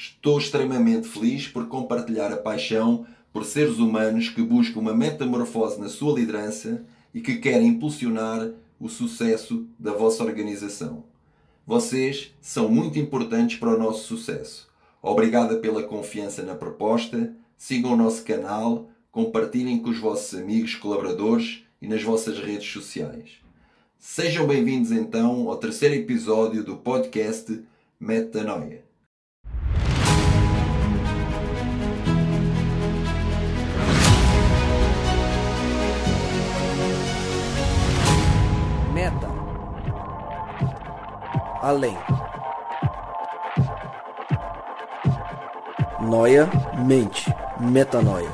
Estou extremamente feliz por compartilhar a paixão por seres humanos que buscam uma metamorfose na sua liderança e que querem impulsionar o sucesso da vossa organização. Vocês são muito importantes para o nosso sucesso. Obrigada pela confiança na proposta. Sigam o nosso canal, compartilhem com os vossos amigos, colaboradores e nas vossas redes sociais. Sejam bem-vindos então ao terceiro episódio do podcast Metanoia. Meta. Além. Noia, mente, metanoia.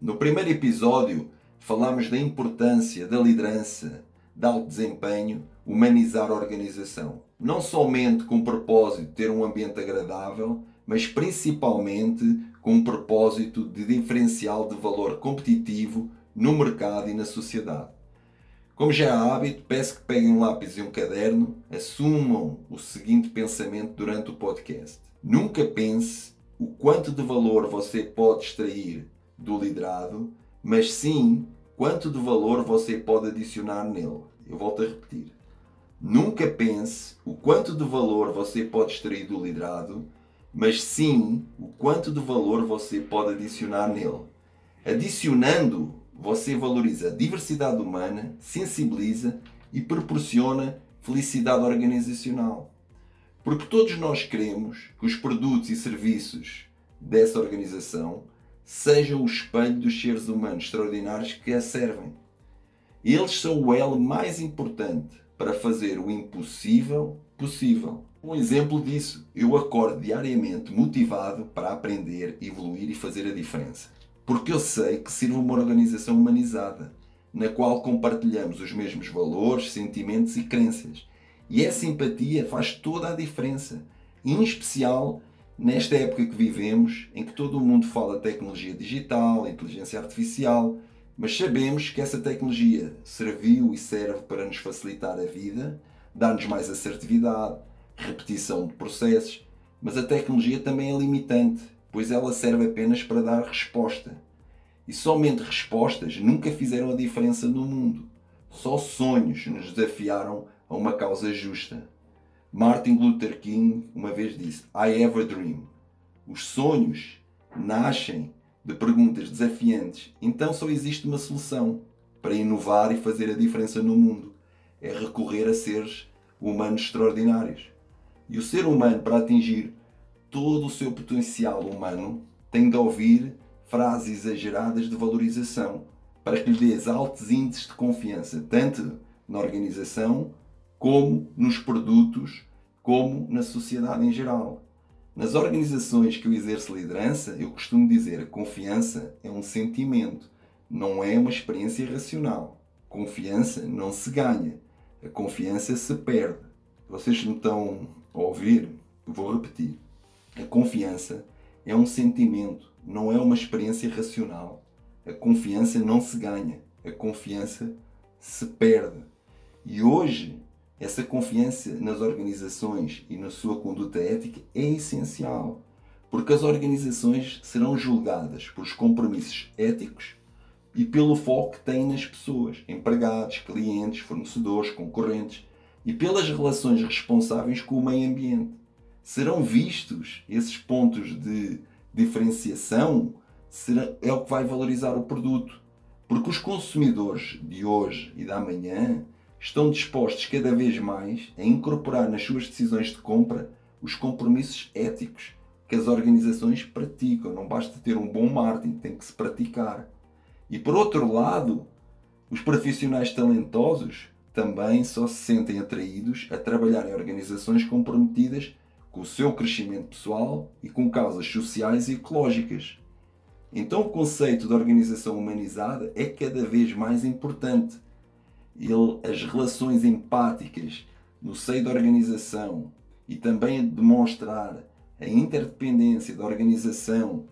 No primeiro episódio, falamos da importância da liderança, de alto desempenho, humanizar a organização. Não somente com o propósito de ter um ambiente agradável, mas principalmente com um propósito de diferencial de valor competitivo no mercado e na sociedade. Como já é hábito, peço que peguem um lápis e um caderno, assumam o seguinte pensamento durante o podcast. Nunca pense o quanto de valor você pode extrair do liderado, mas sim quanto de valor você pode adicionar nele. Eu volto a repetir. Nunca pense o quanto de valor você pode extrair do liderado, mas sim o quanto de valor você pode adicionar nele. Adicionando você valoriza a diversidade humana, sensibiliza e proporciona felicidade organizacional. Porque todos nós queremos que os produtos e serviços dessa organização sejam o espelho dos seres humanos extraordinários que a servem. Eles são o elo mais importante para fazer o impossível possível. Um exemplo disso, eu acordo diariamente motivado para aprender, evoluir e fazer a diferença porque eu sei que sirvo uma organização humanizada, na qual compartilhamos os mesmos valores, sentimentos e crenças. E essa empatia faz toda a diferença, em especial nesta época que vivemos, em que todo o mundo fala de tecnologia digital, inteligência artificial, mas sabemos que essa tecnologia serviu e serve para nos facilitar a vida, dar-nos mais assertividade, repetição de processos, mas a tecnologia também é limitante pois ela serve apenas para dar resposta. E somente respostas nunca fizeram a diferença no mundo. Só sonhos nos desafiaram a uma causa justa. Martin Luther King uma vez disse: I have a dream. Os sonhos nascem de perguntas desafiantes, então só existe uma solução para inovar e fazer a diferença no mundo: é recorrer a seres humanos extraordinários. E o ser humano, para atingir todo o seu potencial humano tem de ouvir frases exageradas de valorização para que lhe dês altos índices de confiança, tanto na organização, como nos produtos, como na sociedade em geral. Nas organizações que eu exerço liderança, eu costumo dizer a confiança é um sentimento, não é uma experiência racional. Confiança não se ganha, a confiança se perde. Vocês me estão a ouvir? Vou repetir. A confiança é um sentimento, não é uma experiência racional. A confiança não se ganha, a confiança se perde. E hoje, essa confiança nas organizações e na sua conduta ética é essencial, porque as organizações serão julgadas pelos compromissos éticos e pelo foco que têm nas pessoas, empregados, clientes, fornecedores, concorrentes e pelas relações responsáveis com o meio ambiente serão vistos esses pontos de diferenciação, será, é o que vai valorizar o produto. Porque os consumidores de hoje e da manhã estão dispostos cada vez mais a incorporar nas suas decisões de compra os compromissos éticos que as organizações praticam. Não basta ter um bom marketing, tem que se praticar. E por outro lado, os profissionais talentosos também só se sentem atraídos a trabalhar em organizações comprometidas com o seu crescimento pessoal e com causas sociais e ecológicas. Então, o conceito de organização humanizada é cada vez mais importante. Ele, as relações empáticas no seio da organização e também demonstrar a interdependência da organização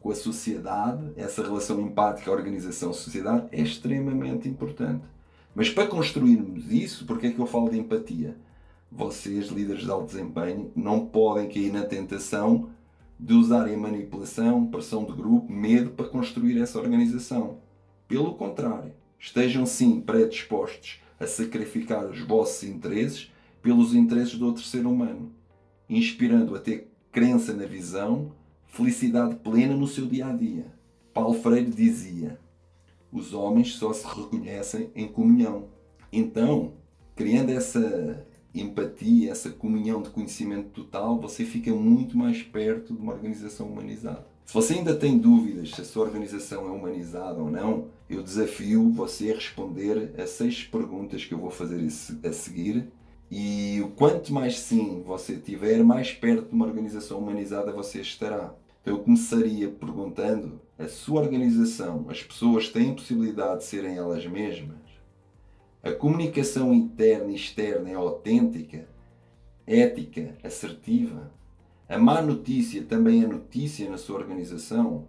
com a sociedade, essa relação empática organização-sociedade, é extremamente importante. Mas para construirmos isso, porque é que eu falo de empatia? Vocês, líderes de alto desempenho, não podem cair na tentação de usarem manipulação, pressão de grupo, medo para construir essa organização. Pelo contrário, estejam sim predispostos a sacrificar os vossos interesses pelos interesses do outro ser humano, inspirando a ter crença na visão, felicidade plena no seu dia a dia. Paulo Freire dizia: os homens só se reconhecem em comunhão. Então, criando essa empatia, essa comunhão de conhecimento total, você fica muito mais perto de uma organização humanizada. Se você ainda tem dúvidas se a sua organização é humanizada ou não, eu desafio você a responder a seis perguntas que eu vou fazer a seguir. E o quanto mais sim você tiver, mais perto de uma organização humanizada você estará. Então eu começaria perguntando: a sua organização, as pessoas têm possibilidade de serem elas mesmas? A comunicação interna e externa é autêntica, ética, assertiva? A má notícia também é notícia na sua organização?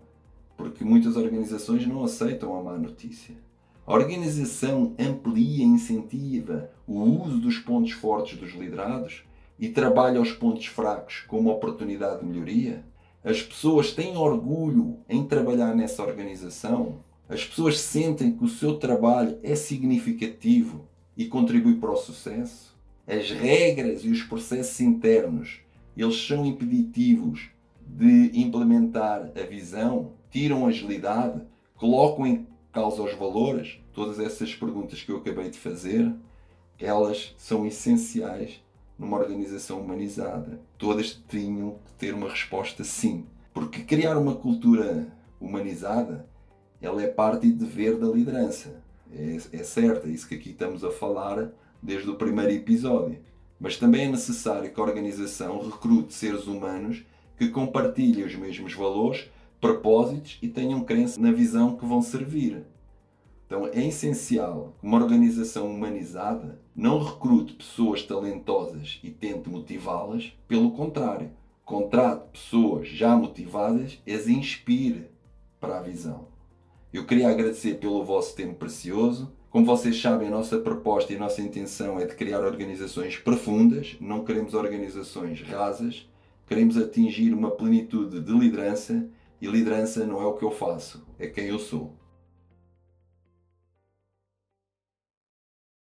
Porque muitas organizações não aceitam a má notícia. A organização amplia e incentiva o uso dos pontos fortes dos liderados e trabalha os pontos fracos como oportunidade de melhoria? As pessoas têm orgulho em trabalhar nessa organização? As pessoas sentem que o seu trabalho é significativo e contribui para o sucesso. As regras e os processos internos, eles são impeditivos de implementar a visão, tiram agilidade, colocam em causa os valores. Todas essas perguntas que eu acabei de fazer, elas são essenciais numa organização humanizada. Todas tinham que ter uma resposta sim. Porque criar uma cultura humanizada ela é parte e dever da liderança. É, é certo, é isso que aqui estamos a falar desde o primeiro episódio. Mas também é necessário que a organização recrute seres humanos que compartilhem os mesmos valores, propósitos e tenham crença na visão que vão servir. Então é essencial que uma organização humanizada não recrute pessoas talentosas e tente motivá-las, pelo contrário, contrate pessoas já motivadas e as inspire para a visão. Eu queria agradecer pelo vosso tempo precioso. Como vocês sabem, a nossa proposta e a nossa intenção é de criar organizações profundas, não queremos organizações rasas, queremos atingir uma plenitude de liderança e liderança não é o que eu faço, é quem eu sou.